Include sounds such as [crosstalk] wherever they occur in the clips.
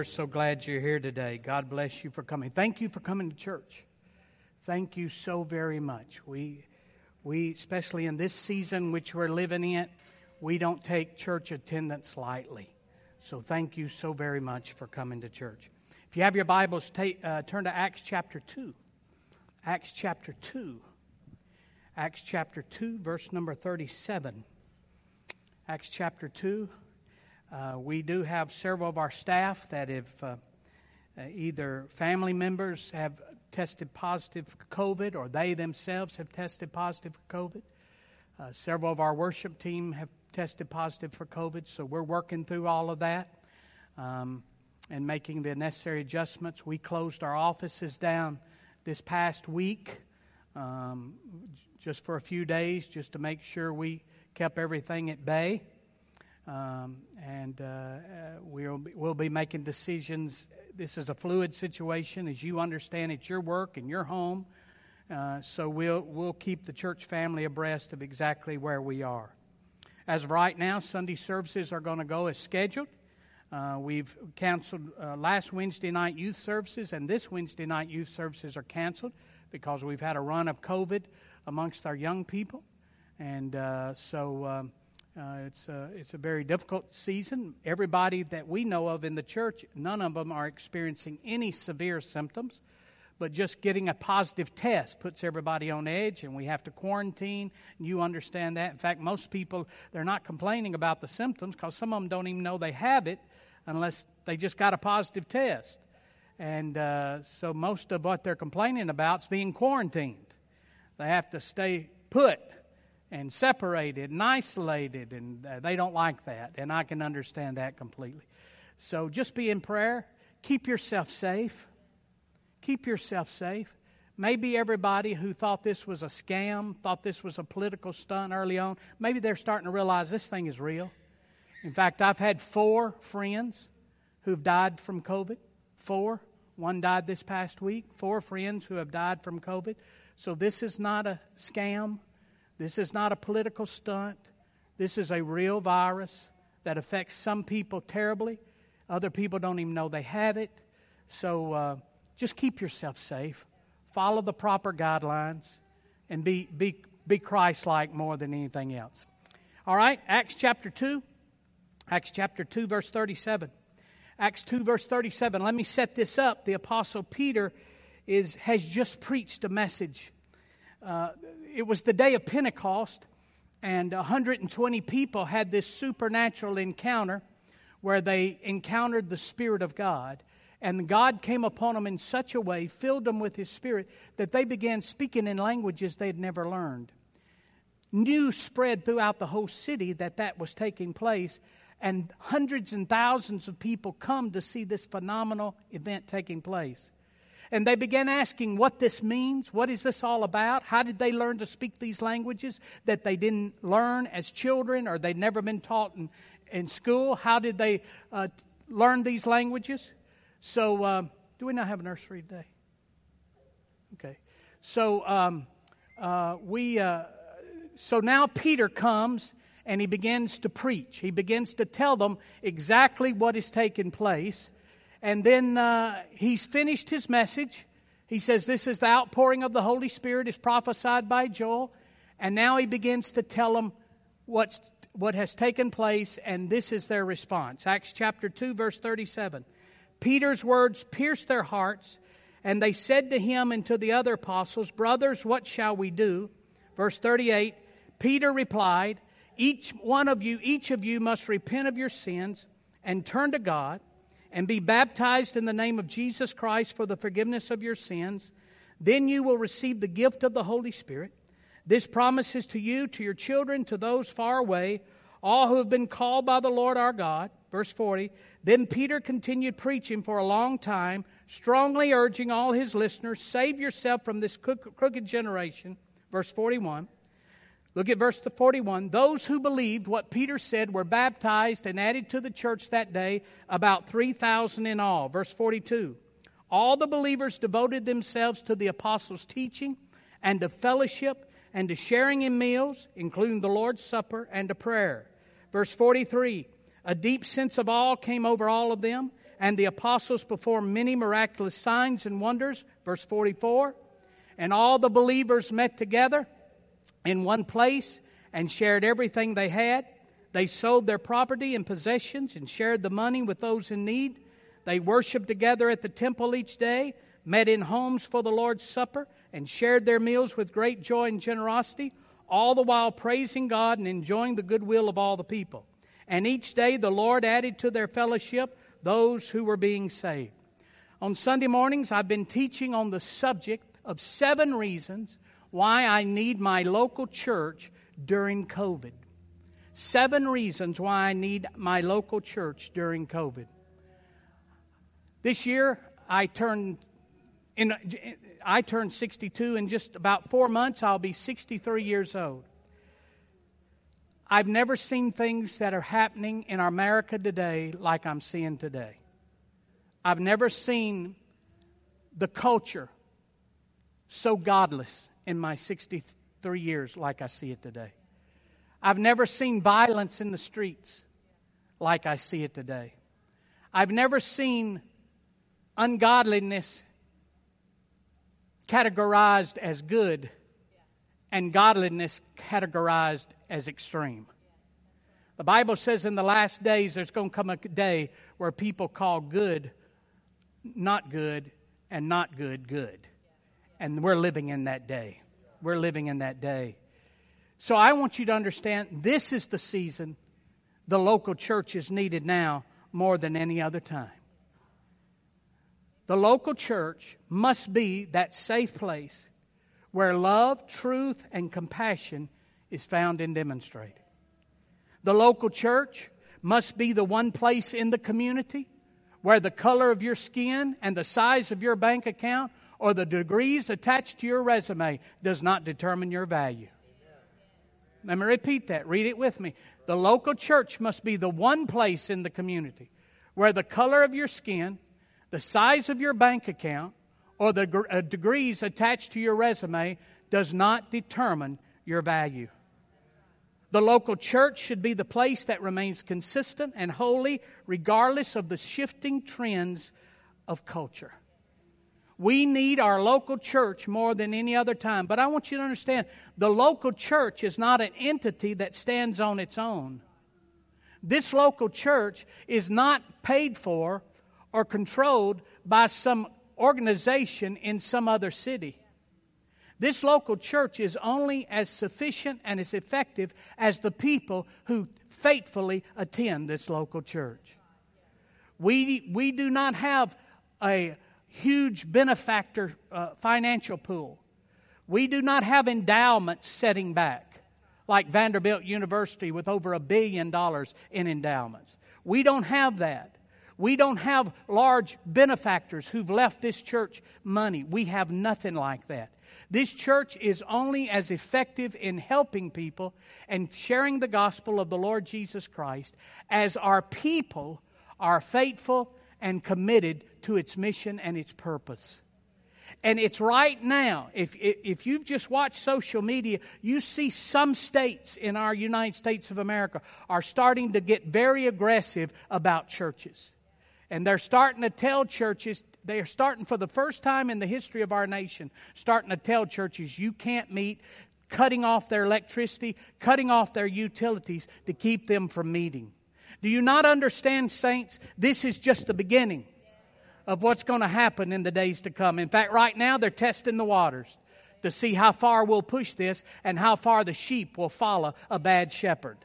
We're so glad you're here today. God bless you for coming. Thank you for coming to church. Thank you so very much. We, we especially in this season which we're living in, we don't take church attendance lightly. So thank you so very much for coming to church. If you have your Bibles, take, uh, turn to Acts chapter 2. Acts chapter 2. Acts chapter 2, verse number 37. Acts chapter 2. Uh, we do have several of our staff that have uh, uh, either family members have tested positive for COVID or they themselves have tested positive for COVID. Uh, several of our worship team have tested positive for COVID, so we're working through all of that um, and making the necessary adjustments. We closed our offices down this past week um, just for a few days just to make sure we kept everything at bay. Um, and uh, uh, we'll, be, we'll be making decisions. This is a fluid situation, as you understand. It's your work and your home. Uh, so we'll, we'll keep the church family abreast of exactly where we are. As of right now, Sunday services are going to go as scheduled. Uh, we've canceled uh, last Wednesday night youth services, and this Wednesday night youth services are canceled because we've had a run of COVID amongst our young people. And uh, so um, uh, it's, a, it's a very difficult season. Everybody that we know of in the church, none of them are experiencing any severe symptoms, but just getting a positive test puts everybody on edge, and we have to quarantine. You understand that. In fact, most people, they're not complaining about the symptoms because some of them don't even know they have it unless they just got a positive test. And uh, so most of what they're complaining about is being quarantined. They have to stay put and separated and isolated, and uh, they don't like that. And I can understand that completely. So just be in prayer. Keep yourself safe. Keep yourself safe. Maybe everybody who thought this was a scam, thought this was a political stunt early on, maybe they're starting to realize this thing is real. In fact, I've had four friends who've died from COVID. Four. One died this past week. Four friends who have died from COVID. So this is not a scam. This is not a political stunt. This is a real virus that affects some people terribly. Other people don't even know they have it. So uh, just keep yourself safe. Follow the proper guidelines and be, be, be Christ like more than anything else. All right, Acts chapter 2. Acts chapter 2, verse 37. Acts 2, verse 37. Let me set this up. The Apostle Peter is, has just preached a message. Uh, it was the day of Pentecost, and 120 people had this supernatural encounter where they encountered the Spirit of God. And God came upon them in such a way, filled them with His Spirit, that they began speaking in languages they'd never learned. News spread throughout the whole city that that was taking place, and hundreds and thousands of people come to see this phenomenal event taking place. And they began asking what this means. What is this all about? How did they learn to speak these languages that they didn't learn as children or they'd never been taught in, in school? How did they uh, learn these languages? So, uh, do we not have a nursery today? Okay. So, um, uh, we, uh, so now Peter comes and he begins to preach. He begins to tell them exactly what is taking place. And then uh, he's finished his message. He says, This is the outpouring of the Holy Spirit, is prophesied by Joel. And now he begins to tell them what's, what has taken place, and this is their response. Acts chapter 2, verse 37. Peter's words pierced their hearts, and they said to him and to the other apostles, Brothers, what shall we do? Verse 38 Peter replied, Each one of you, each of you must repent of your sins and turn to God and be baptized in the name of Jesus Christ for the forgiveness of your sins. Then you will receive the gift of the Holy Spirit. This promises to you, to your children, to those far away, all who have been called by the Lord our God. Verse 40. Then Peter continued preaching for a long time, strongly urging all his listeners, save yourself from this crooked generation. Verse 41. Look at verse 41. Those who believed what Peter said were baptized and added to the church that day, about 3,000 in all. Verse 42. All the believers devoted themselves to the apostles' teaching and to fellowship and to sharing in meals, including the Lord's Supper and to prayer. Verse 43. A deep sense of awe came over all of them, And the apostles performed many miraculous signs and wonders. Verse 44. And all the believers met together in one place and shared everything they had. They sold their property and possessions and shared the money with those in need. They worshiped together at the temple each day, met in homes for the Lord's Supper, and shared their meals with great joy and generosity, all the while praising God and enjoying the goodwill of all the people. And each day the Lord added to their fellowship those who were being saved. On Sunday mornings, I've been teaching on the subject of seven reasons why I need my local church during COVID. Seven reasons why I need my local church during COVID. This year, I turned in, I turned 62. In just about four months, I'll be 63 years old. I've never seen things that are happening in America today like I'm seeing today. I've never seen the culture so godless in my 63 years like I see it today. I've never seen violence in the streets like I see it today. I've never seen ungodliness categorized as good and godliness categorized as extreme. The Bible says in the last days there's going to come a day where people call good not good and not good good. And we're living in that day. We're living in that day. So I want you to understand this is the season the local church is needed now more than any other time. The local church must be that safe place where love, truth, and compassion is found and demonstrated. The local church must be the one place in the community where the color of your skin and the size of your bank account or the degrees attached to your resume does not determine your value. Let me repeat that. Read it with me. The local church must be the one place in the community where the color of your skin the size of your bank account or the uh, degrees attached to your resume does not determine your value. The local church should be the place that remains consistent and holy regardless of the shifting trends of culture. We need our local church more than any other time. But I want you to understand the local church is not an entity that stands on its own. This local church is not paid for or controlled by some organization in some other city. This local church is only as sufficient and as effective as the people who faithfully attend this local church. We, we do not have a huge benefactor uh, financial pool. We do not have endowments setting back like Vanderbilt University with over a billion dollars in endowments. We don't have that. We don't have large benefactors who've left this church money. We have nothing like that. This church is only as effective in helping people and sharing the gospel of the Lord Jesus Christ as our people are faithful and committed to its mission and its purpose. And it's right now. If, if you've just watched social media, you see some states in our United States of America are starting to get very aggressive about churches. And they're starting to tell churches, they are starting for the first time in the history of our nation, starting to tell churches you can't meet, cutting off their electricity, cutting off their utilities to keep them from meeting. Do you not understand, saints? This is just the beginning of what's going to happen in the days to come. In fact, right now they're testing the waters to see how far we'll push this and how far the sheep will follow a bad shepherd.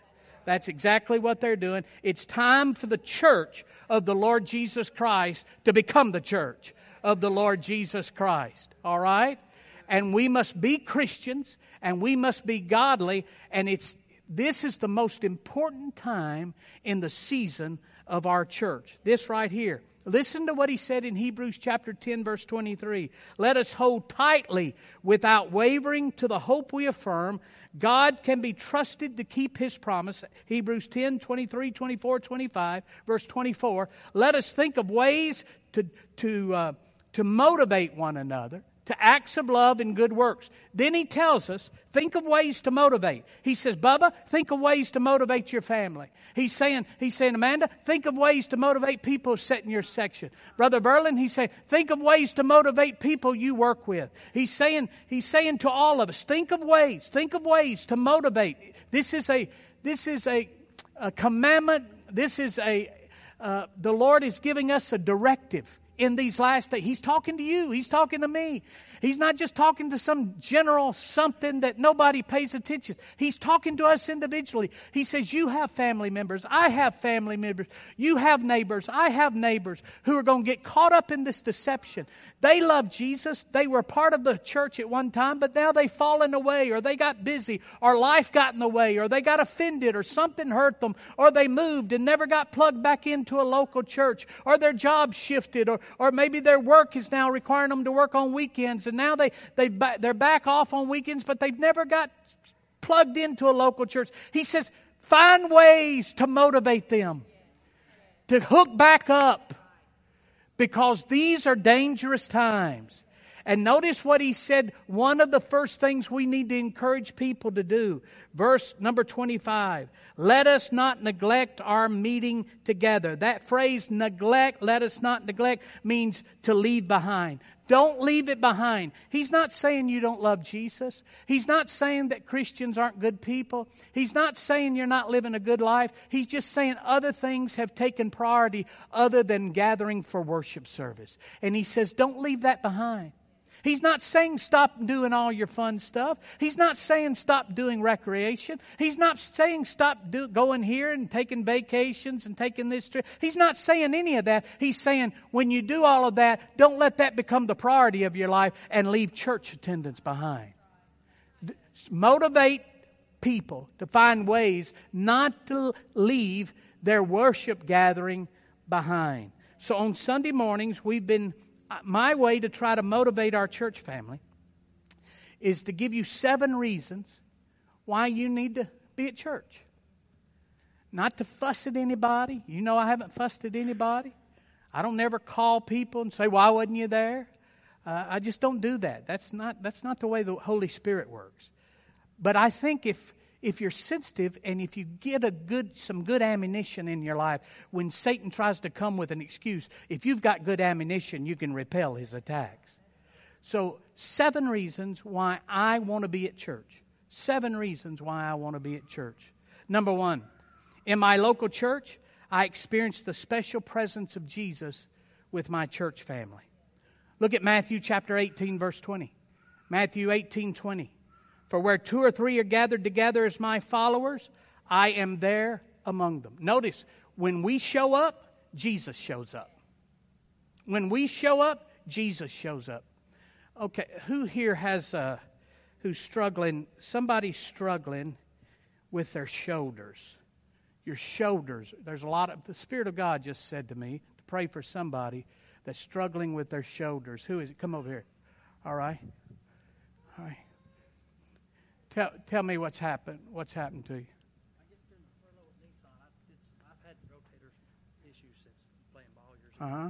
That's exactly what they're doing. It's time for the church of the Lord Jesus Christ to become the church of the Lord Jesus Christ. All right? And we must be Christians and we must be godly and it's this is the most important time in the season of our church. This right here. Listen to what he said in Hebrews chapter 10 verse 23. Let us hold tightly without wavering to the hope we affirm God can be trusted to keep his promise. Hebrews 10, 23, 24, 25, verse 24. Let us think of ways to, to, uh, to motivate one another to acts of love and good works. Then he tells us, think of ways to motivate. He says, Bubba, think of ways to motivate your family. He's saying, he's saying, Amanda, think of ways to motivate people set in your section. Brother Berlin, he's saying, think of ways to motivate people you work with. He's saying, he's saying to all of us, think of ways, think of ways to motivate. This is a, this is a, a commandment. This is a, uh, the Lord is giving us a directive in these last days. He's talking to you. He's talking to me. He's not just talking to some general something that nobody pays attention. He's talking to us individually. He says, You have family members. I have family members. You have neighbors. I have neighbors who are going to get caught up in this deception. They love Jesus. They were part of the church at one time, but now they've fallen away, or they got busy, or life got in the way, or they got offended, or something hurt them, or they moved and never got plugged back into a local church, or their job shifted, or, or maybe their work is now requiring them to work on weekends and now they, they, they're back off on weekends, but they've never got plugged into a local church. He says, find ways to motivate them, to hook back up, because these are dangerous times. And notice what he said, one of the first things we need to encourage people to do. Verse number 25. Let us not neglect our meeting together. That phrase, neglect, let us not neglect, means to leave behind. Don't leave it behind. He's not saying you don't love Jesus. He's not saying that Christians aren't good people. He's not saying you're not living a good life. He's just saying other things have taken priority other than gathering for worship service. And he says, don't leave that behind. He's not saying stop doing all your fun stuff. He's not saying stop doing recreation. He's not saying stop do, going here and taking vacations and taking this trip. He's not saying any of that. He's saying when you do all of that, don't let that become the priority of your life and leave church attendance behind. Motivate people to find ways not to leave their worship gathering behind. So on Sunday mornings, we've been my way to try to motivate our church family is to give you seven reasons why you need to be at church. Not to fuss at anybody. You know, I haven't fussed at anybody. I don't never call people and say, Why wasn't you there? Uh, I just don't do that. That's not, that's not the way the Holy Spirit works. But I think if if you're sensitive and if you get a good, some good ammunition in your life, when Satan tries to come with an excuse, if you've got good ammunition, you can repel his attacks. So, seven reasons why I want to be at church. Seven reasons why I want to be at church. Number one, in my local church, I experience the special presence of Jesus with my church family. Look at Matthew chapter 18, verse 20. Matthew 18, 20. For where two or three are gathered together as my followers, I am there among them. Notice, when we show up, Jesus shows up. When we show up, Jesus shows up. Okay, who here has uh, who's struggling? Somebody's struggling with their shoulders. Your shoulders. There's a lot of the Spirit of God just said to me to pray for somebody that's struggling with their shoulders. Who is it? Come over here. All right. All right. Tell, tell me what's happened. What's happened to you? I guess during the furlough at Nissan, I've, I've had rotator issues since playing ball years Uh huh.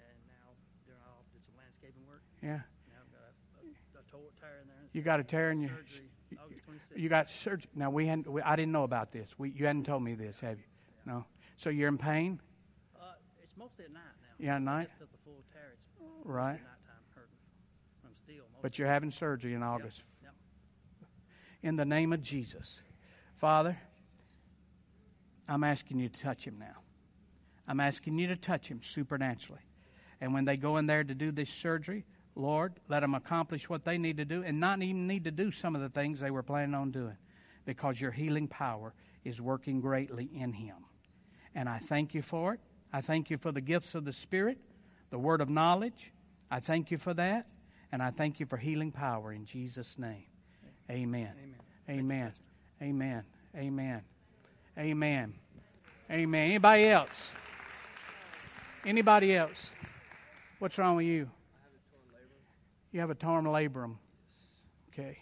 And now doing all, did some landscaping work. Yeah. Now I've got a, a, a toe tear in there. You got a tear in your. surgery August 26th. You got surgery. Now we hadn't. We, I didn't know about this. We, you hadn't told me this, have you? No. So you're in pain. uh, it's mostly at night now. Yeah, at night? Because the full tear, it's Right. nighttime hurting from steel. Mostly. But you're having surgery in August. Yep. In the name of Jesus, Father, I'm asking you to touch him now. I'm asking you to touch him supernaturally. And when they go in there to do this surgery, Lord, let them accomplish what they need to do and not even need to do some of the things they were planning on doing because your healing power is working greatly in him. And I thank you for it. I thank you for the gifts of the Spirit, the word of knowledge. I thank you for that. And I thank you for healing power in Jesus' name. Amen. Amen. Amen. Amen. Amen. Amen. Amen. Anybody else? Anybody else? What's wrong with you? You have a torn labrum. Okay.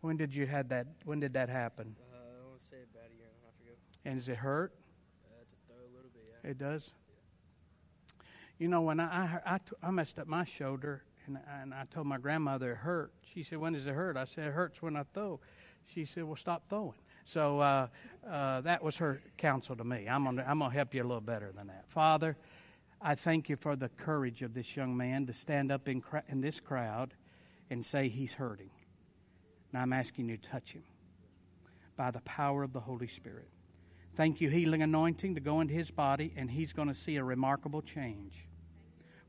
When did you had that? When did that happen? Uh, I want to say about a year and a half ago. And does it hurt? Uh, to throw a little bit, yeah. It does. You know, when I I I messed up my shoulder And, and I told my grandmother it hurt. She said, When does it hurt? I said, It hurts when I throw. She said, Well, stop throwing. So uh, uh, that was her counsel to me. I'm going to I'm gonna help you a little better than that. Father, I thank you for the courage of this young man to stand up in, in this crowd and say he's hurting. Now I'm asking you to touch him by the power of the Holy Spirit. Thank you, healing anointing, to go into his body, and he's going to see a remarkable change.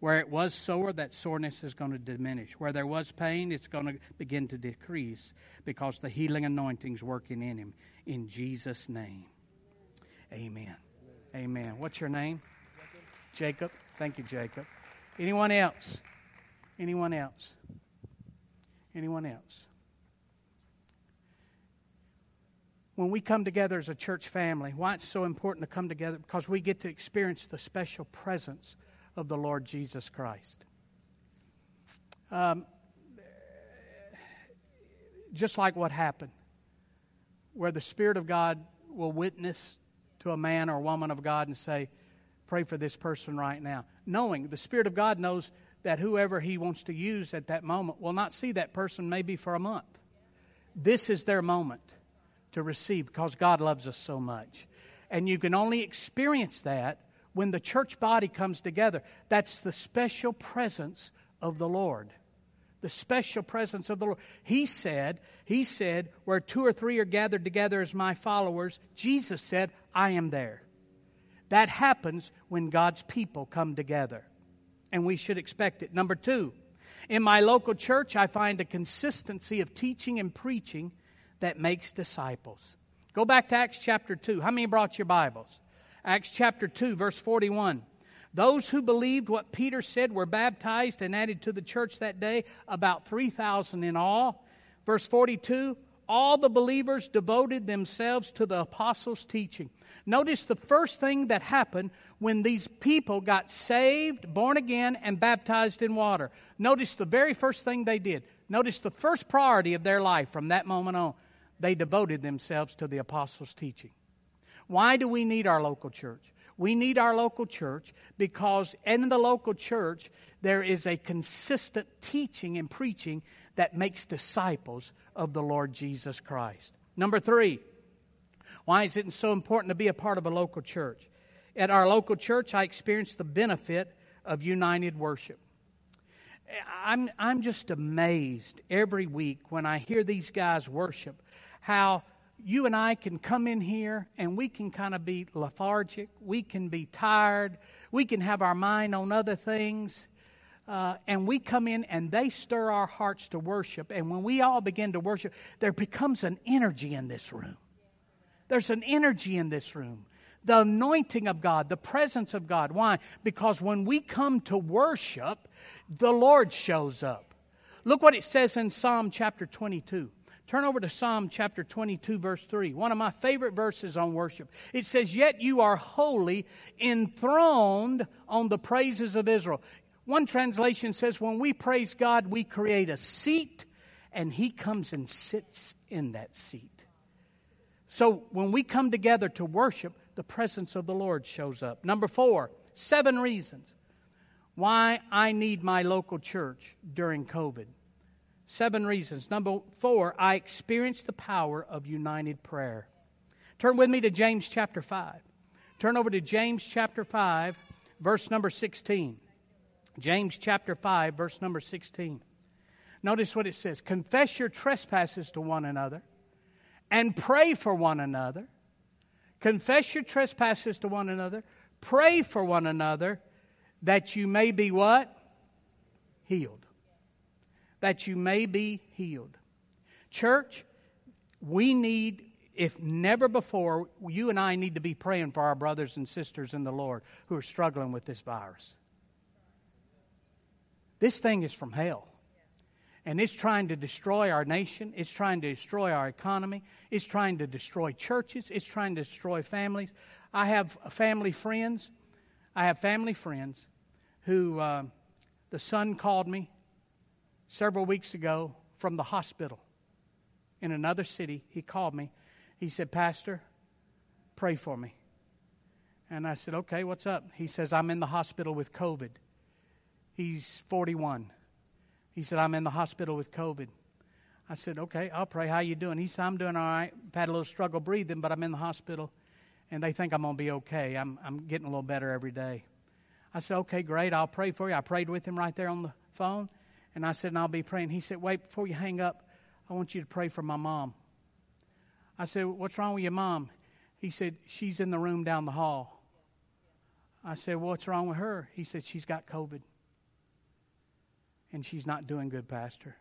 Where it was sore, that soreness is going to diminish. Where there was pain, it's going to begin to decrease because the healing anointing is working in him. In Jesus' name. Amen. Amen. What's your name? Jacob. Thank you, Jacob. Anyone else? Anyone else? Anyone else? when we come together as a church family, why it's so important to come together because we get to experience the special presence of the Lord Jesus Christ. Um, just like what happened, where the Spirit of God will witness to a man or woman of God and say, Pray for this person right now. Knowing the Spirit of God knows that whoever He wants to use at that moment will not see that person maybe for a month. This is their moment to receive because God loves us so much. And you can only experience that when the church body comes together. That's the special presence of the Lord. The special presence of the Lord. He said, He said, where two or three are gathered together as my followers, Jesus said, I am there. That happens when God's people come together. And we should expect it. Number two, in my local church, I find a consistency of teaching and preaching that makes disciples. Go back to Acts chapter 2. How many brought your Bibles? Acts chapter 2, verse 41. Those who believed what Peter said were baptized and added to the church that day, about 3,000 in all. Verse 42 All the believers devoted themselves to the apostles' teaching. Notice the first thing that happened when these people got saved, born again, and baptized in water. Notice the very first thing they did. Notice the first priority of their life from that moment on they devoted themselves to the apostles' teaching. Why do we need our local church? We need our local church because in the local church there is a consistent teaching and preaching that makes disciples of the Lord Jesus Christ. Number three, why is it so important to be a part of a local church? At our local church, I experienced the benefit of united worship. I'm, I'm just amazed every week when I hear these guys worship how you and I can come in here and we can kind of be lethargic, we can be tired, we can have our mind on other things. Uh, and we come in and they stir our hearts to worship. And when we all begin to worship, there becomes an energy in this room. There's an energy in this room. The anointing of God, the presence of God. Why? Because when we come to worship, the Lord shows up. Look what it says in Psalm chapter 22. Turn over to Psalm chapter 22, verse 3, one of my favorite verses on worship. It says, Yet you are holy, enthroned on the praises of Israel. One translation says, When we praise God, we create a seat, and He comes and sits in that seat. So when we come together to worship, the presence of the Lord shows up. Number four, seven reasons why I need my local church during COVID. Seven reasons. Number four, I experienced the power of united prayer. Turn with me to James chapter 5. Turn over to James chapter 5, verse number 16. James chapter 5, verse number 16. Notice what it says Confess your trespasses to one another and pray for one another. Confess your trespasses to one another. Pray for one another that you may be what? Healed that you may be healed. Church, we need, if never before, you and I need to be praying for our brothers and sisters in the Lord who are struggling with this virus. This thing is from hell. And it's trying to destroy our nation. It's trying to destroy our economy. It's trying to destroy churches. It's trying to destroy families. I have family friends. I have family friends who uh, the son called me several weeks ago from the hospital in another city. He called me. He said, Pastor, pray for me. And I said, Okay, what's up? He says, I'm in the hospital with COVID. He's 41. He said, I'm in the hospital with COVID. I said, okay, I'll pray. How you doing? He said, I'm doing all right. I've had a little struggle breathing, but I'm in the hospital, and they think I'm going to be okay. I'm, I'm getting a little better every day. I said, okay, great. I'll pray for you. I prayed with him right there on the phone, and I said, and I'll be praying. He said, wait, before you hang up, I want you to pray for my mom. I said, what's wrong with your mom? He said, she's in the room down the hall. I said, what's wrong with her? He said, she's got COVID, and she's not doing good, Pastor.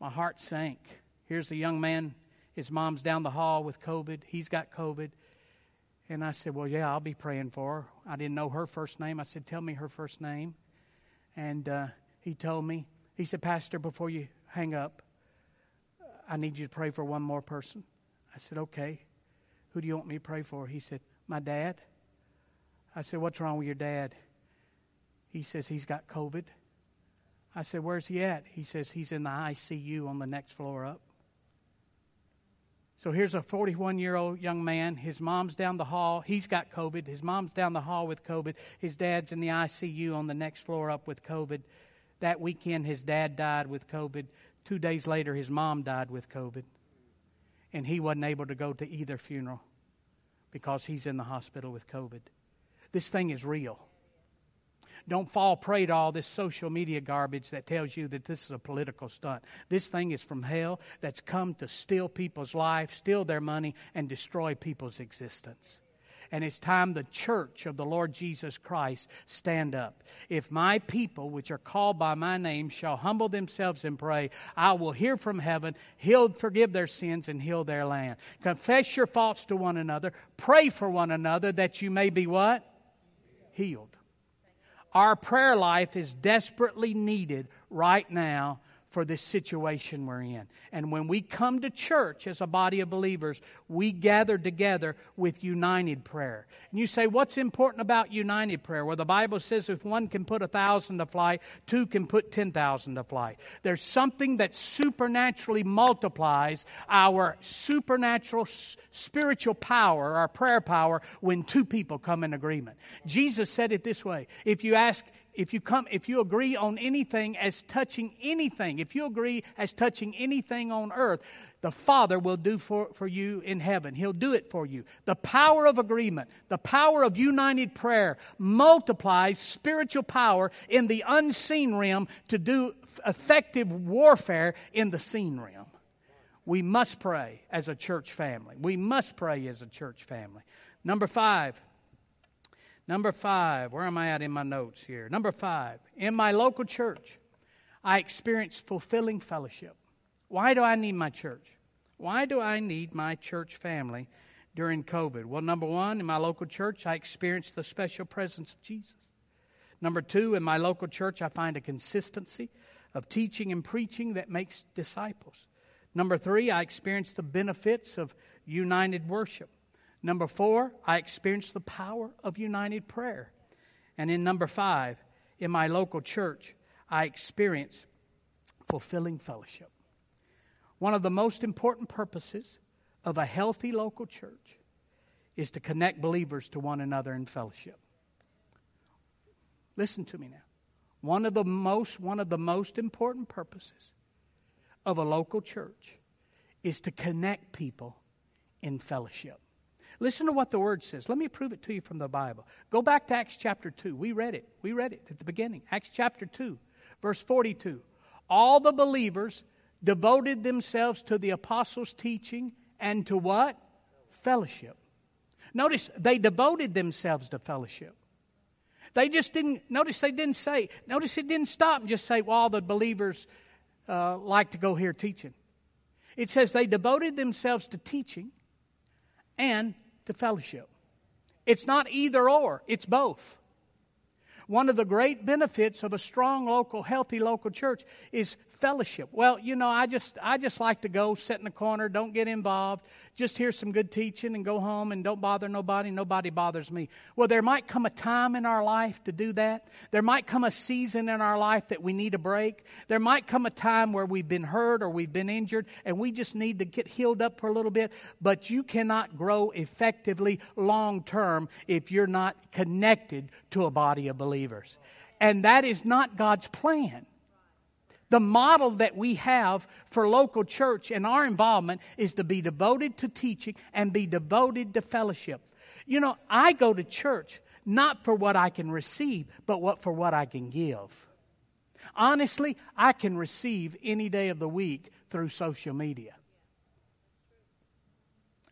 My heart sank. Here's a young man, his mom's down the hall with COVID. He's got COVID. And I said, Well, yeah, I'll be praying for her. I didn't know her first name. I said, Tell me her first name. And uh, he told me, He said, Pastor, before you hang up, I need you to pray for one more person. I said, Okay. Who do you want me to pray for? He said, My dad. I said, What's wrong with your dad? He says, He's got COVID. I said, Where's he at? He says, He's in the ICU on the next floor up. So here's a 41 year old young man. His mom's down the hall. He's got COVID. His mom's down the hall with COVID. His dad's in the ICU on the next floor up with COVID. That weekend, his dad died with COVID. Two days later, his mom died with COVID. And he wasn't able to go to either funeral because he's in the hospital with COVID. This thing is real. Don't fall prey to all this social media garbage that tells you that this is a political stunt. This thing is from hell that's come to steal people's life, steal their money, and destroy people's existence. And it's time the church of the Lord Jesus Christ stand up. If my people, which are called by my name, shall humble themselves and pray, I will hear from heaven, he'll forgive their sins and heal their land. Confess your faults to one another, pray for one another that you may be what? Healed. Our prayer life is desperately needed right now for this situation we're in. And when we come to church as a body of believers, we gather together with united prayer. And you say, what's important about united prayer? Well, the Bible says if one can put a thousand to flight, two can put 10,000 to flight. There's something that supernaturally multiplies our supernatural spiritual power, our prayer power, when two people come in agreement. Jesus said it this way If you ask, if you come if you agree on anything as touching anything if you agree as touching anything on earth the father will do for, for you in heaven. He'll do it for you. The power of agreement the power of united prayer multiplies spiritual power in the unseen realm to do effective warfare in the seen realm. We must pray as a church family. We must pray as a church family. Number five Number five, where am I at in my notes here? Number five, in my local church, I experience fulfilling fellowship. Why do I need my church? Why do I need my church family during COVID? Well, number one, in my local church, I experience the special presence of Jesus. Number two, in my local church, I find a consistency of teaching and preaching that makes disciples. Number three, I experience the benefits of united worship. Number four, I experienced the power of united prayer. And in number five, in my local church, I experienced fulfilling fellowship. One of the most important purposes of a healthy local church is to connect believers to one another in fellowship. Listen to me now. One of the most one of the most important purposes of a local church is to connect people in fellowship. Listen to what the word says. Let me prove it to you from the Bible. Go back to Acts chapter 2. We read it. We read it at the beginning. Acts chapter 2, verse 42. All the believers devoted themselves to the apostles' teaching and to what? Fellowship. Notice they devoted themselves to fellowship. They just didn't, notice they didn't say, notice it didn't stop and just say, well, all the believers uh, like to go here teaching. It says they devoted themselves to teaching and to fellowship. It's not either or, it's both. One of the great benefits of a strong local, healthy local church is fellowship. Well, you know, I just I just like to go sit in the corner, don't get involved, just hear some good teaching and go home and don't bother nobody, nobody bothers me. Well, there might come a time in our life to do that. There might come a season in our life that we need a break. There might come a time where we've been hurt or we've been injured and we just need to get healed up for a little bit, but you cannot grow effectively long term if you're not connected to a body of believers. And that is not God's plan. The model that we have for local church and our involvement is to be devoted to teaching and be devoted to fellowship. You know, I go to church not for what I can receive, but what for what I can give. Honestly, I can receive any day of the week through social media.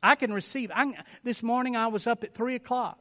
I can receive. I, this morning I was up at 3 o'clock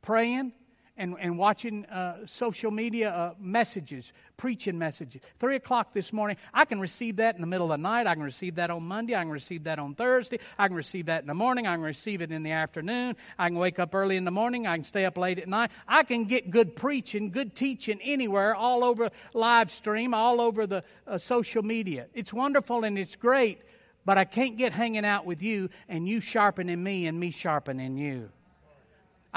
praying and, and watching uh, social media uh, messages, preaching messages. Three o'clock this morning, I can receive that in the middle of the night. I can receive that on Monday. I can receive that on Thursday. I can receive that in the morning. I can receive it in the afternoon. I can wake up early in the morning. I can stay up late at night. I can get good preaching, good teaching anywhere, all over live stream, all over the uh, social media. It's wonderful and it's great, but I can't get hanging out with you and you sharpening me and me sharpening you.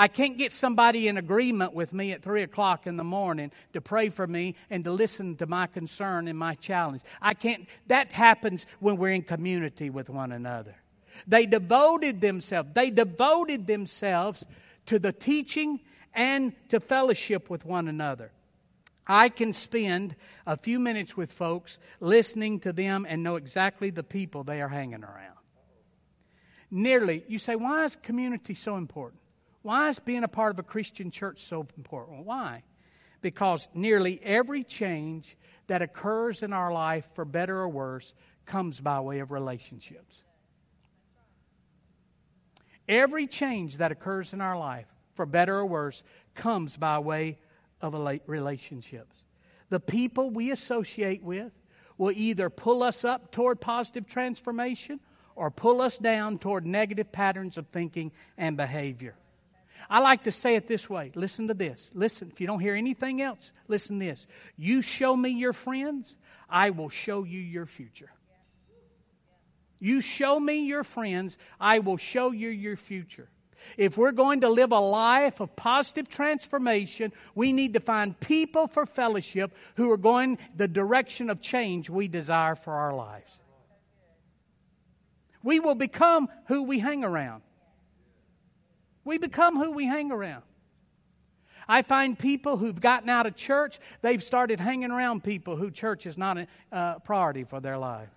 I can't get somebody in agreement with me at 3 o'clock in the morning to pray for me and to listen to my concern and my challenge. I can't, that happens when we're in community with one another. They devoted themselves, they devoted themselves to the teaching and to fellowship with one another. I can spend a few minutes with folks listening to them and know exactly the people they are hanging around. Nearly, you say, why is community so important? Why is being a part of a Christian church so important? Why? Because nearly every change that occurs in our life, for better or worse, comes by way of relationships. Every change that occurs in our life, for better or worse, comes by way of relationships. The people we associate with will either pull us up toward positive transformation or pull us down toward negative patterns of thinking and behavior. I like to say it this way. Listen to this. Listen, if you don't hear anything else, listen to this. You show me your friends, I will show you your future. You show me your friends, I will show you your future. If we're going to live a life of positive transformation, we need to find people for fellowship who are going the direction of change we desire for our lives. We will become who we hang around. We become who we hang around. I find people who've gotten out of church, they've started hanging around people who church is not a uh, priority for their life.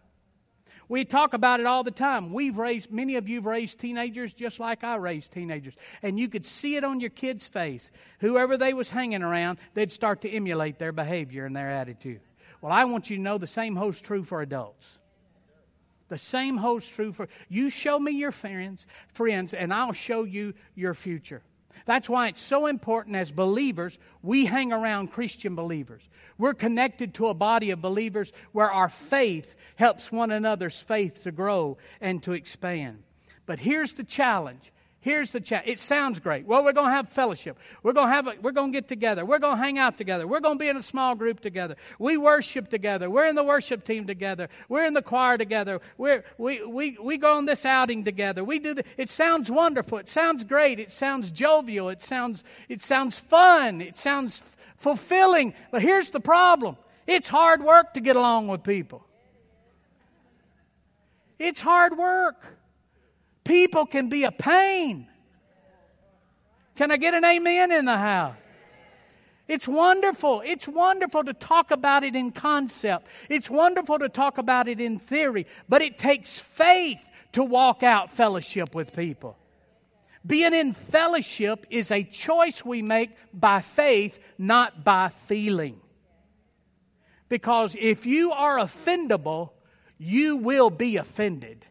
We talk about it all the time. We've raised, many of you have raised teenagers just like I raised teenagers. And you could see it on your kids' face. Whoever they was hanging around, they'd start to emulate their behavior and their attitude. Well, I want you to know the same holds true for adults. The same holds true for you show me your friends, friends, and I'll show you your future. That's why it's so important as believers, we hang around Christian believers. We're connected to a body of believers where our faith helps one another's faith to grow and to expand. But here's the challenge Here's the chat. It sounds great. Well, we're going to have fellowship. We're going to have a, we're going to get together. We're going to hang out together. We're going to be in a small group together. We worship together. We're in the worship team together. We're in the choir together. We're, we, we, we go on this outing together. We do the, it sounds wonderful. It sounds great. It sounds jovial. It sounds, it sounds fun. It sounds f- fulfilling. But here's the problem. It's hard work to get along with people. It's hard work. People can be a pain. Can I get an amen in the house? It's wonderful. It's wonderful to talk about it in concept. It's wonderful to talk about it in theory, but it takes faith to walk out fellowship with people. Being in fellowship is a choice we make by faith, not by feeling. Because if you are offendable, you will be offended.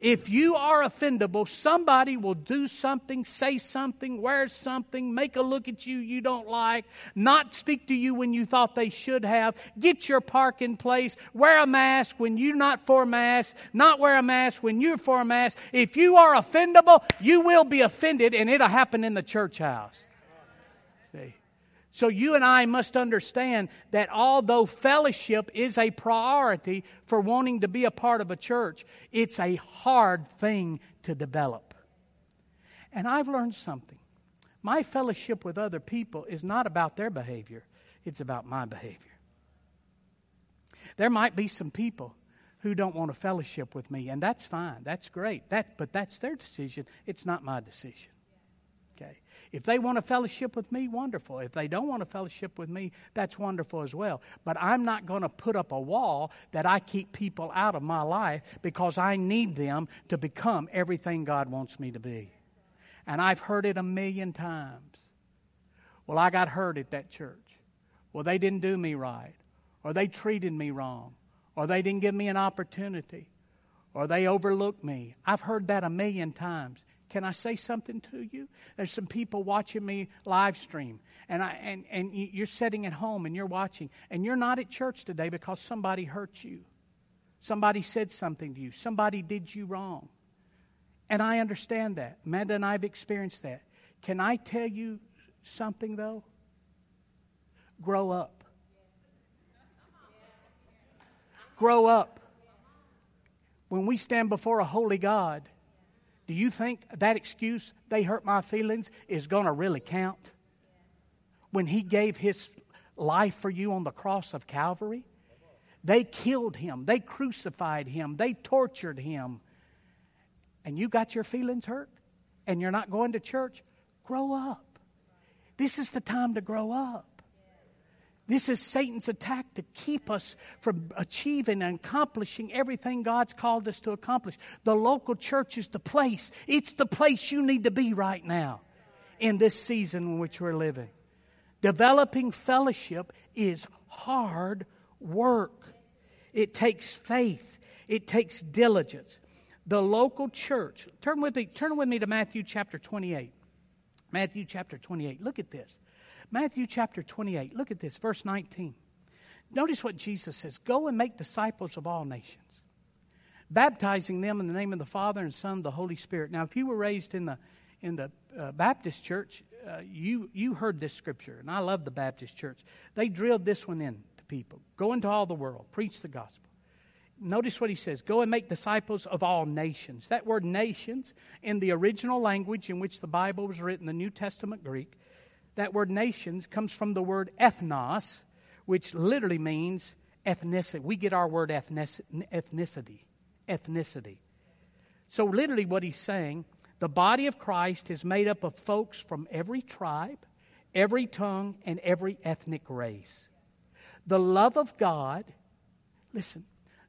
If you are offendable, somebody will do something, say something, wear something, make a look at you you don't like, not speak to you when you thought they should have, get your parking place, wear a mask when you're not for a mask, not wear a mask when you're for a mask. If you are offendable, you will be offended, and it'll happen in the church house. So you and I must understand that although fellowship is a priority for wanting to be a part of a church, it's a hard thing to develop. And I've learned something. My fellowship with other people is not about their behavior, it's about my behavior. There might be some people who don't want to fellowship with me, and that's fine. That's great. That, but that's their decision. It's not my decision. Okay. If they want to fellowship with me, wonderful. If they don't want to fellowship with me, that's wonderful as well. But I'm not going to put up a wall that I keep people out of my life because I need them to become everything God wants me to be. And I've heard it a million times. Well, I got hurt at that church. Well, they didn't do me right. Or they treated me wrong. Or they didn't give me an opportunity. Or they overlooked me. I've heard that a million times. Can I say something to you? There's some people watching me live stream, and, I, and, and you're sitting at home and you're watching, and you're not at church today because somebody hurt you. Somebody said something to you. Somebody did you wrong. And I understand that. Amanda and I have experienced that. Can I tell you something, though? Grow up. Grow up. When we stand before a holy God, do you think that excuse, they hurt my feelings, is going to really count? When He gave His life for you on the cross of Calvary, they killed Him, they crucified Him, they tortured Him, and you got your feelings hurt, and you're not going to church, grow up. This is the time to grow up. This is Satan's attack to keep us from achieving and accomplishing everything God's called us to accomplish. The local church is the place. It's the place you need to be right now in this season in which we're living. Developing fellowship is hard work. It takes faith. It takes diligence. The local church. Turn with me, turn with me to Matthew chapter 28. Matthew chapter 28. Look at this. Matthew chapter 28. Look at this, verse 19. Notice what Jesus says Go and make disciples of all nations, baptizing them in the name of the Father and Son and the Holy Spirit. Now, if you were raised in the, in the uh, Baptist church, uh, you, you heard this scripture, and I love the Baptist church. They drilled this one in to people Go into all the world, preach the gospel. Notice what he says Go and make disciples of all nations. That word nations, in the original language in which the Bible was written, the New Testament Greek, that word nations comes from the word ethnos, which literally means ethnicity. We get our word ethnicity. Ethnicity. So, literally, what he's saying the body of Christ is made up of folks from every tribe, every tongue, and every ethnic race. The love of God, listen,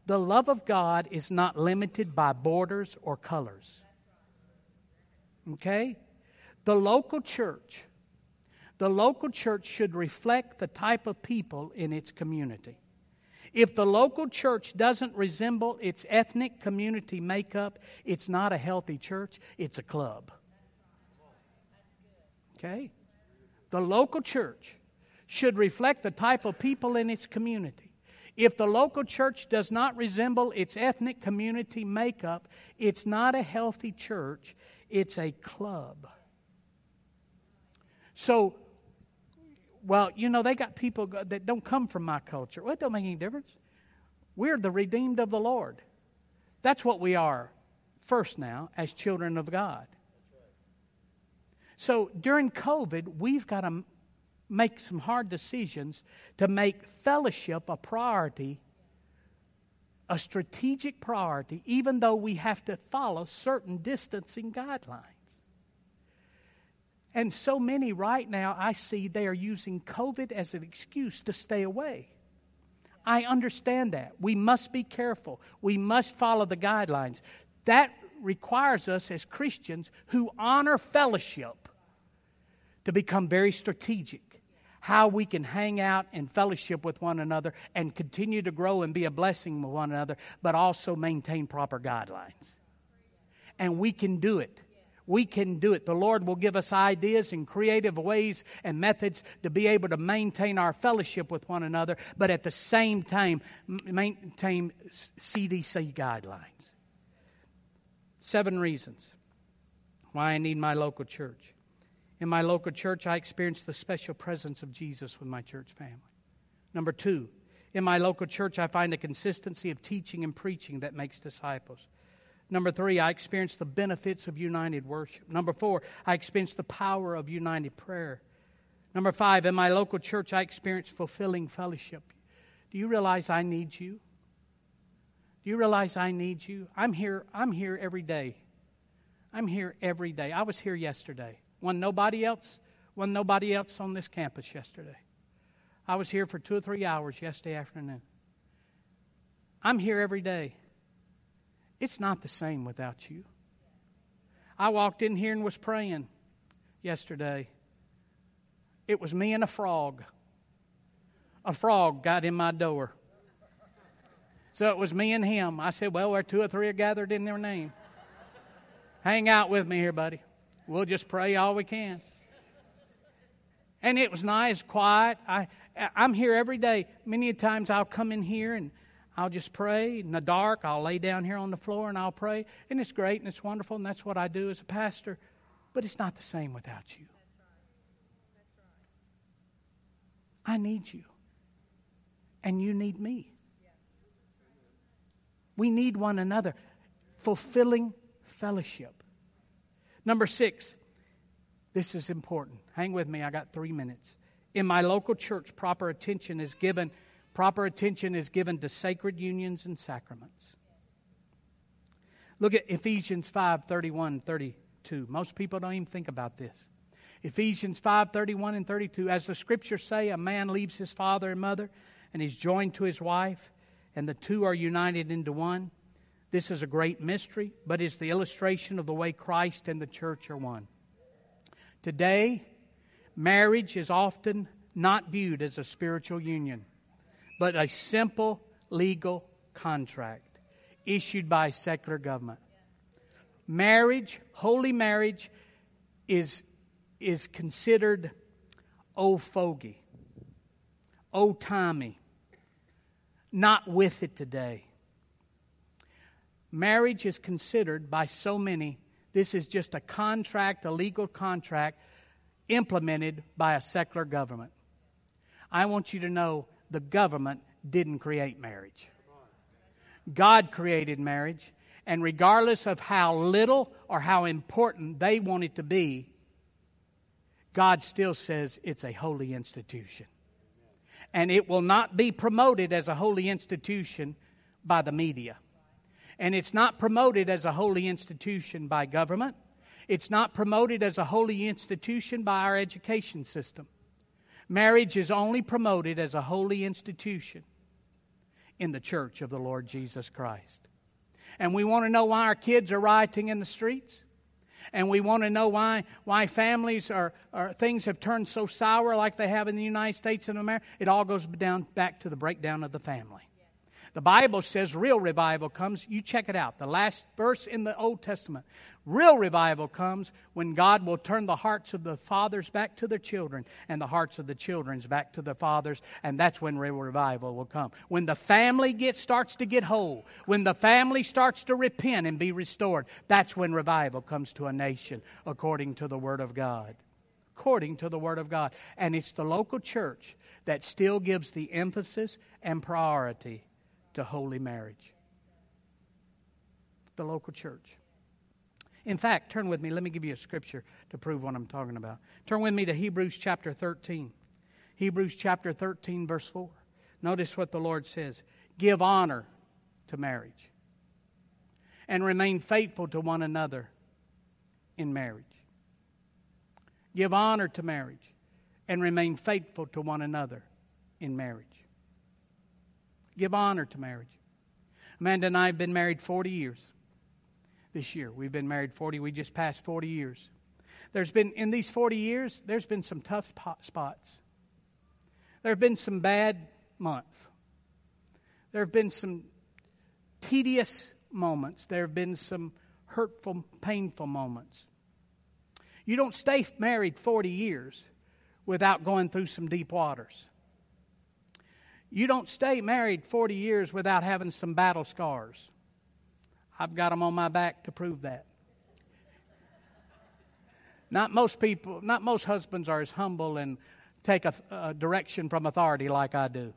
the love of God is not limited by borders or colors. Okay? The local church the local church should reflect the type of people in its community. If the local church doesn't resemble its ethnic community makeup, it's not a healthy church, it's a club. Okay? The local church should reflect the type of people in its community. If the local church does not resemble its ethnic community makeup, it's not a healthy church, it's a club. So, well, you know, they got people that don't come from my culture. Well, it don't make any difference. We're the redeemed of the Lord. That's what we are first now as children of God. So during COVID, we've got to make some hard decisions to make fellowship a priority, a strategic priority, even though we have to follow certain distancing guidelines. And so many right now, I see they are using COVID as an excuse to stay away. I understand that. We must be careful. We must follow the guidelines. That requires us as Christians who honor fellowship to become very strategic. How we can hang out and fellowship with one another and continue to grow and be a blessing to one another, but also maintain proper guidelines. And we can do it we can do it. The Lord will give us ideas and creative ways and methods to be able to maintain our fellowship with one another, but at the same time, maintain CDC guidelines. Seven reasons why I need my local church. In my local church, I experience the special presence of Jesus with my church family. Number two, in my local church, I find a consistency of teaching and preaching that makes disciples. Number three, I experienced the benefits of united worship. Number four, I experienced the power of united prayer. Number five, in my local church, I experienced fulfilling fellowship. Do you realize I need you? Do you realize I need you? I'm here, I'm here every day. I'm here every day. I was here yesterday. When nobody else, when nobody else on this campus yesterday. I was here for two or three hours yesterday afternoon. I'm here every day. It's not the same without you. I walked in here and was praying yesterday. It was me and a frog. A frog got in my door. So it was me and him. I said, Well, where two or three are gathered in their name. Hang out with me here, buddy. We'll just pray all we can. And it was nice, quiet. I, I'm here every day. Many times I'll come in here and I'll just pray in the dark. I'll lay down here on the floor and I'll pray. And it's great and it's wonderful, and that's what I do as a pastor. But it's not the same without you. I need you. And you need me. We need one another. Fulfilling fellowship. Number six, this is important. Hang with me, I got three minutes. In my local church, proper attention is given Proper attention is given to sacred unions and sacraments. Look at Ephesians 5 31 32. Most people don't even think about this. Ephesians 5 31 and 32. As the scriptures say, a man leaves his father and mother and is joined to his wife, and the two are united into one. This is a great mystery, but is the illustration of the way Christ and the church are one. Today, marriage is often not viewed as a spiritual union but a simple legal contract issued by secular government. Marriage, holy marriage, is, is considered old fogey, old timey, not with it today. Marriage is considered by so many, this is just a contract, a legal contract implemented by a secular government. I want you to know the government didn't create marriage. God created marriage, and regardless of how little or how important they want it to be, God still says it's a holy institution. And it will not be promoted as a holy institution by the media. And it's not promoted as a holy institution by government. It's not promoted as a holy institution by our education system. Marriage is only promoted as a holy institution in the church of the Lord Jesus Christ. And we want to know why our kids are rioting in the streets. And we want to know why, why families are, are, things have turned so sour like they have in the United States and America. It all goes down back to the breakdown of the family. The Bible says real revival comes. You check it out. The last verse in the Old Testament. Real revival comes when God will turn the hearts of the fathers back to their children and the hearts of the children's back to the fathers, and that's when real revival will come. When the family gets starts to get whole, when the family starts to repent and be restored, that's when revival comes to a nation according to the Word of God. According to the Word of God. And it's the local church that still gives the emphasis and priority to holy marriage. The local church. In fact, turn with me. Let me give you a scripture to prove what I'm talking about. Turn with me to Hebrews chapter 13. Hebrews chapter 13, verse 4. Notice what the Lord says Give honor to marriage and remain faithful to one another in marriage. Give honor to marriage and remain faithful to one another in marriage. Give honor to marriage. Amanda and I have been married 40 years this year. We've been married 40, we just passed 40 years. There's been, in these 40 years, there's been some tough spots. There have been some bad months. There have been some tedious moments. There have been some hurtful, painful moments. You don't stay married 40 years without going through some deep waters. You don't stay married 40 years without having some battle scars. I've got them on my back to prove that. Not most people, not most husbands are as humble and take a, a, direction from authority like I do.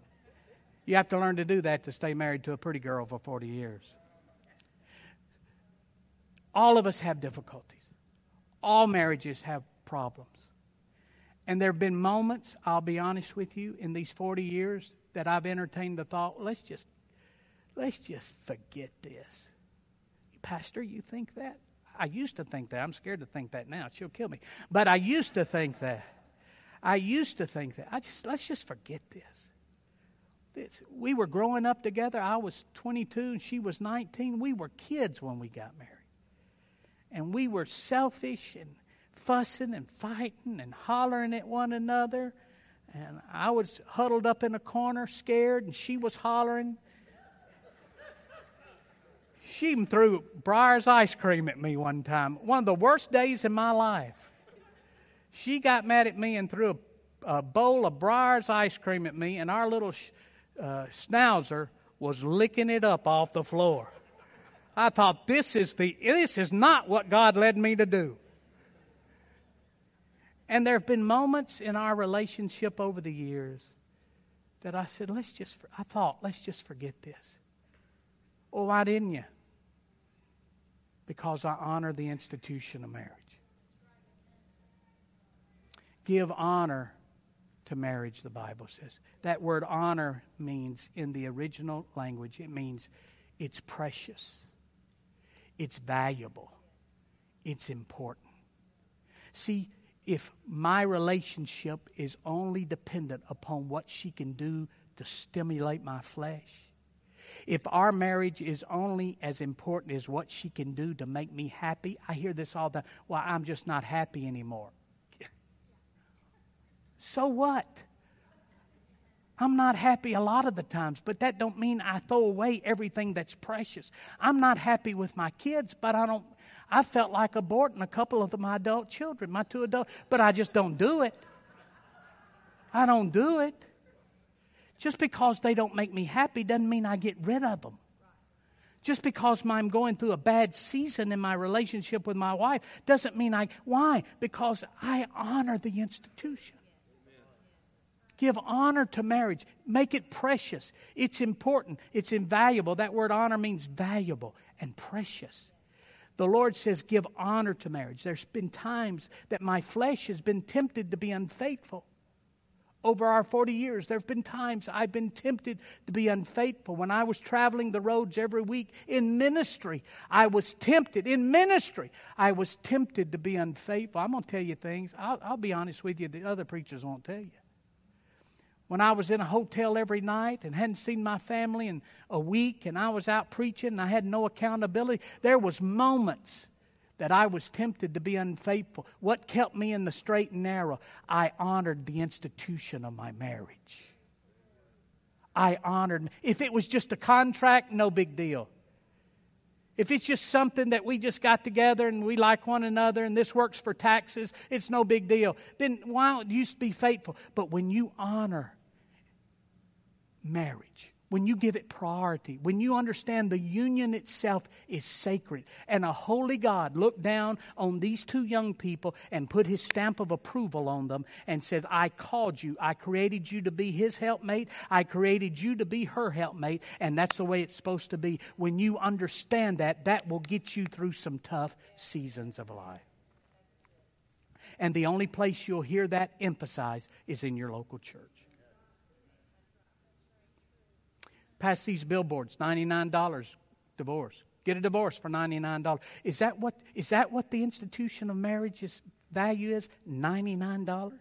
You have to learn to do that to stay married to a pretty girl for 40 years. All of us have difficulties. All marriages have problems. And there have been moments, I'll be honest with you, in these 40 years that I've entertained the thought, let's just let's just forget this. Pastor, you think that? I used to think that. I'm scared to think that now. She'll kill me. But I used to think that. I used to think that. I just let's just forget this. this. We were growing up together. I was 22 and she was 19. We were kids when we got married. And we were selfish and fussing and fighting and hollering at one another. And I was huddled up in a corner, scared, and she was hollering. She even threw Breyers ice cream at me one time. One of the worst days in my life. She got mad at me and threw a, a bowl of Breyers ice cream at me, and our little uh, schnauzer was licking it up off the floor. I thought this is the this is not what God led me to do. And there have been moments in our relationship over the years that I said, let's just, I thought, let's just forget this. Well, why didn't you? Because I honor the institution of marriage. Give honor to marriage, the Bible says. That word honor means, in the original language, it means it's precious, it's valuable, it's important. See, if my relationship is only dependent upon what she can do to stimulate my flesh, if our marriage is only as important as what she can do to make me happy, I hear this all the time. Well, I'm just not happy anymore. [laughs] so what? I'm not happy a lot of the times, but that don't mean I throw away everything that's precious. I'm not happy with my kids, but I don't I felt like aborting a couple of my adult children, my two adult, but I just don't do it. I don't do it. Just because they don't make me happy doesn't mean I get rid of them. Just because I'm going through a bad season in my relationship with my wife doesn't mean I. Why? Because I honor the institution. Give honor to marriage. Make it precious. It's important. It's invaluable. That word honor means valuable and precious. The Lord says, give honor to marriage. There's been times that my flesh has been tempted to be unfaithful. Over our 40 years, there have been times I've been tempted to be unfaithful. When I was traveling the roads every week in ministry, I was tempted. In ministry, I was tempted to be unfaithful. I'm going to tell you things. I'll, I'll be honest with you, the other preachers won't tell you when I was in a hotel every night and hadn't seen my family in a week and I was out preaching and I had no accountability, there was moments that I was tempted to be unfaithful. What kept me in the straight and narrow? I honored the institution of my marriage. I honored. If it was just a contract, no big deal. If it's just something that we just got together and we like one another and this works for taxes, it's no big deal. Then why don't you be faithful? But when you honor marriage, when you give it priority, when you understand the union itself is sacred, and a holy God looked down on these two young people and put his stamp of approval on them and said, I called you, I created you to be his helpmate, I created you to be her helpmate, and that's the way it's supposed to be. When you understand that, that will get you through some tough seasons of life. And the only place you'll hear that emphasized is in your local church. Pass these billboards, $99 divorce. Get a divorce for $99. Is that what, is that what the institution of marriage's value is? $99?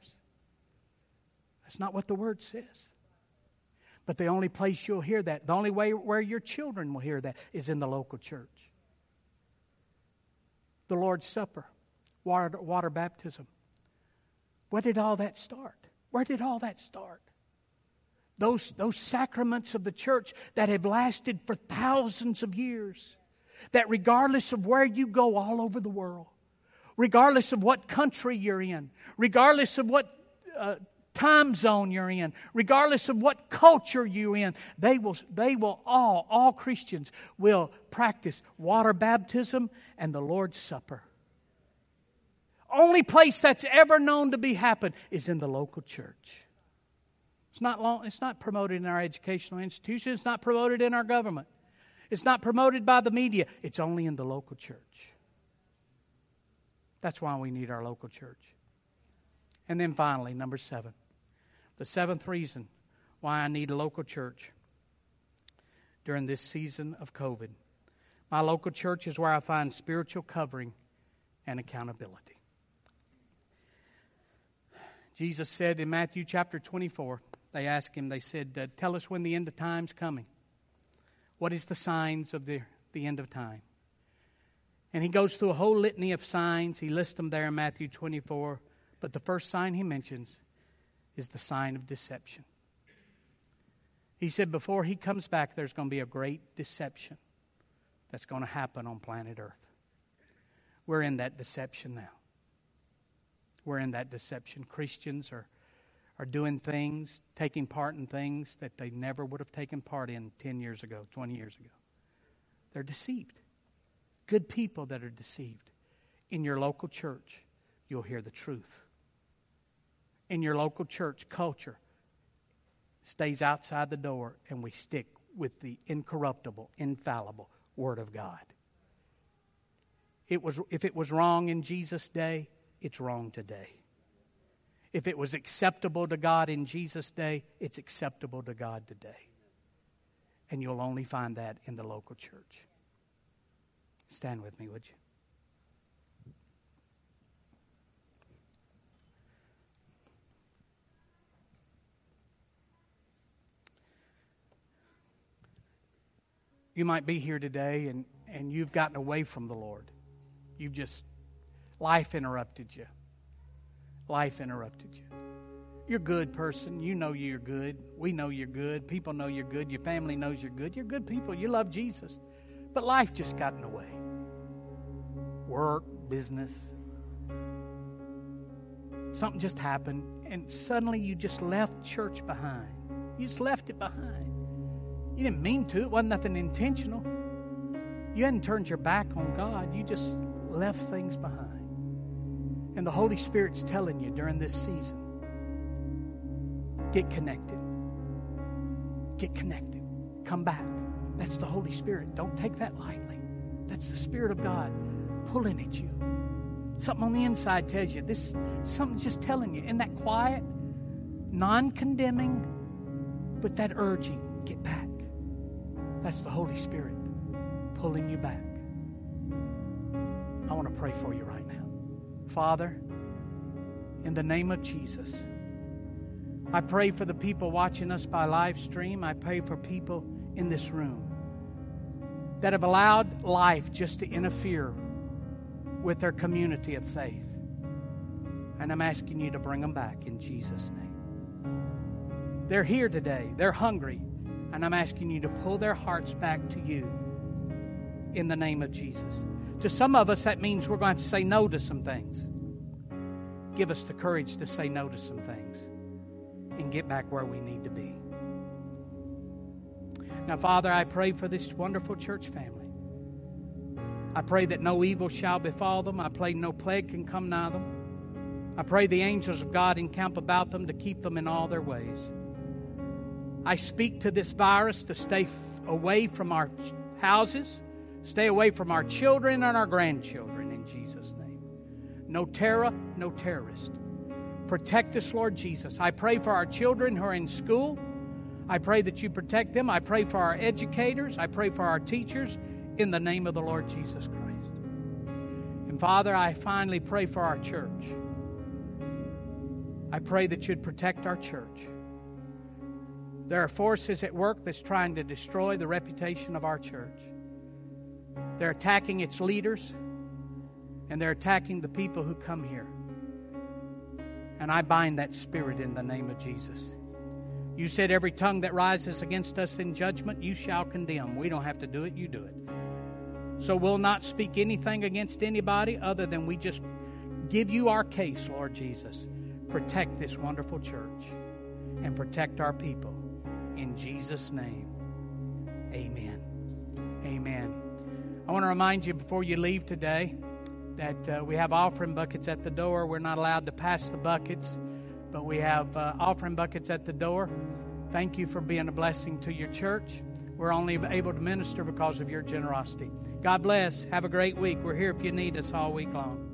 That's not what the word says. But the only place you'll hear that, the only way where your children will hear that is in the local church. The Lord's Supper, water, water baptism. Where did all that start? Where did all that start? Those, those sacraments of the church that have lasted for thousands of years. That regardless of where you go all over the world, regardless of what country you're in, regardless of what uh, time zone you're in, regardless of what culture you're in, they will, they will all, all Christians will practice water baptism and the Lord's Supper. Only place that's ever known to be happen is in the local church. It's not, long, it's not promoted in our educational institutions. It's not promoted in our government. It's not promoted by the media. It's only in the local church. That's why we need our local church. And then finally, number seven. The seventh reason why I need a local church during this season of COVID. My local church is where I find spiritual covering and accountability. Jesus said in Matthew chapter 24, they asked him, they said, uh, Tell us when the end of time's coming. What is the signs of the, the end of time? And he goes through a whole litany of signs. He lists them there in Matthew 24. But the first sign he mentions is the sign of deception. He said before he comes back, there's going to be a great deception that's going to happen on planet Earth. We're in that deception now. We're in that deception. Christians are, are doing things, taking part in things that they never would have taken part in 10 years ago, 20 years ago. They're deceived. Good people that are deceived. In your local church, you'll hear the truth. In your local church, culture stays outside the door, and we stick with the incorruptible, infallible Word of God. It was, if it was wrong in Jesus' day, it's wrong today. If it was acceptable to God in Jesus' day, it's acceptable to God today. And you'll only find that in the local church. Stand with me, would you? You might be here today and, and you've gotten away from the Lord. You've just, life interrupted you. Life interrupted you. You're a good person. You know you're good. We know you're good. People know you're good. Your family knows you're good. You're good people. You love Jesus. But life just got in the way. Work, business. Something just happened, and suddenly you just left church behind. You just left it behind. You didn't mean to, it wasn't nothing intentional. You hadn't turned your back on God, you just left things behind. And the Holy Spirit's telling you during this season get connected. Get connected. Come back. That's the Holy Spirit. Don't take that lightly. That's the Spirit of God pulling at you. Something on the inside tells you this, something's just telling you. In that quiet, non condemning, but that urging, get back. That's the Holy Spirit pulling you back. I want to pray for you right now. Father, in the name of Jesus, I pray for the people watching us by live stream. I pray for people in this room that have allowed life just to interfere with their community of faith. And I'm asking you to bring them back in Jesus' name. They're here today, they're hungry. And I'm asking you to pull their hearts back to you in the name of Jesus. To some of us, that means we're going to say no to some things. Give us the courage to say no to some things and get back where we need to be. Now, Father, I pray for this wonderful church family. I pray that no evil shall befall them. I pray no plague can come nigh them. I pray the angels of God encamp about them to keep them in all their ways. I speak to this virus to stay f- away from our houses, stay away from our children and our grandchildren in Jesus' name. No terror, no terrorist. Protect us, Lord Jesus. I pray for our children who are in school. I pray that you protect them. I pray for our educators. I pray for our teachers in the name of the Lord Jesus Christ. And Father, I finally pray for our church. I pray that you'd protect our church. There are forces at work that's trying to destroy the reputation of our church. They're attacking its leaders, and they're attacking the people who come here. And I bind that spirit in the name of Jesus. You said, Every tongue that rises against us in judgment, you shall condemn. We don't have to do it, you do it. So we'll not speak anything against anybody other than we just give you our case, Lord Jesus. Protect this wonderful church and protect our people. In Jesus' name, amen. Amen. I want to remind you before you leave today that uh, we have offering buckets at the door. We're not allowed to pass the buckets, but we have uh, offering buckets at the door. Thank you for being a blessing to your church. We're only able to minister because of your generosity. God bless. Have a great week. We're here if you need us all week long.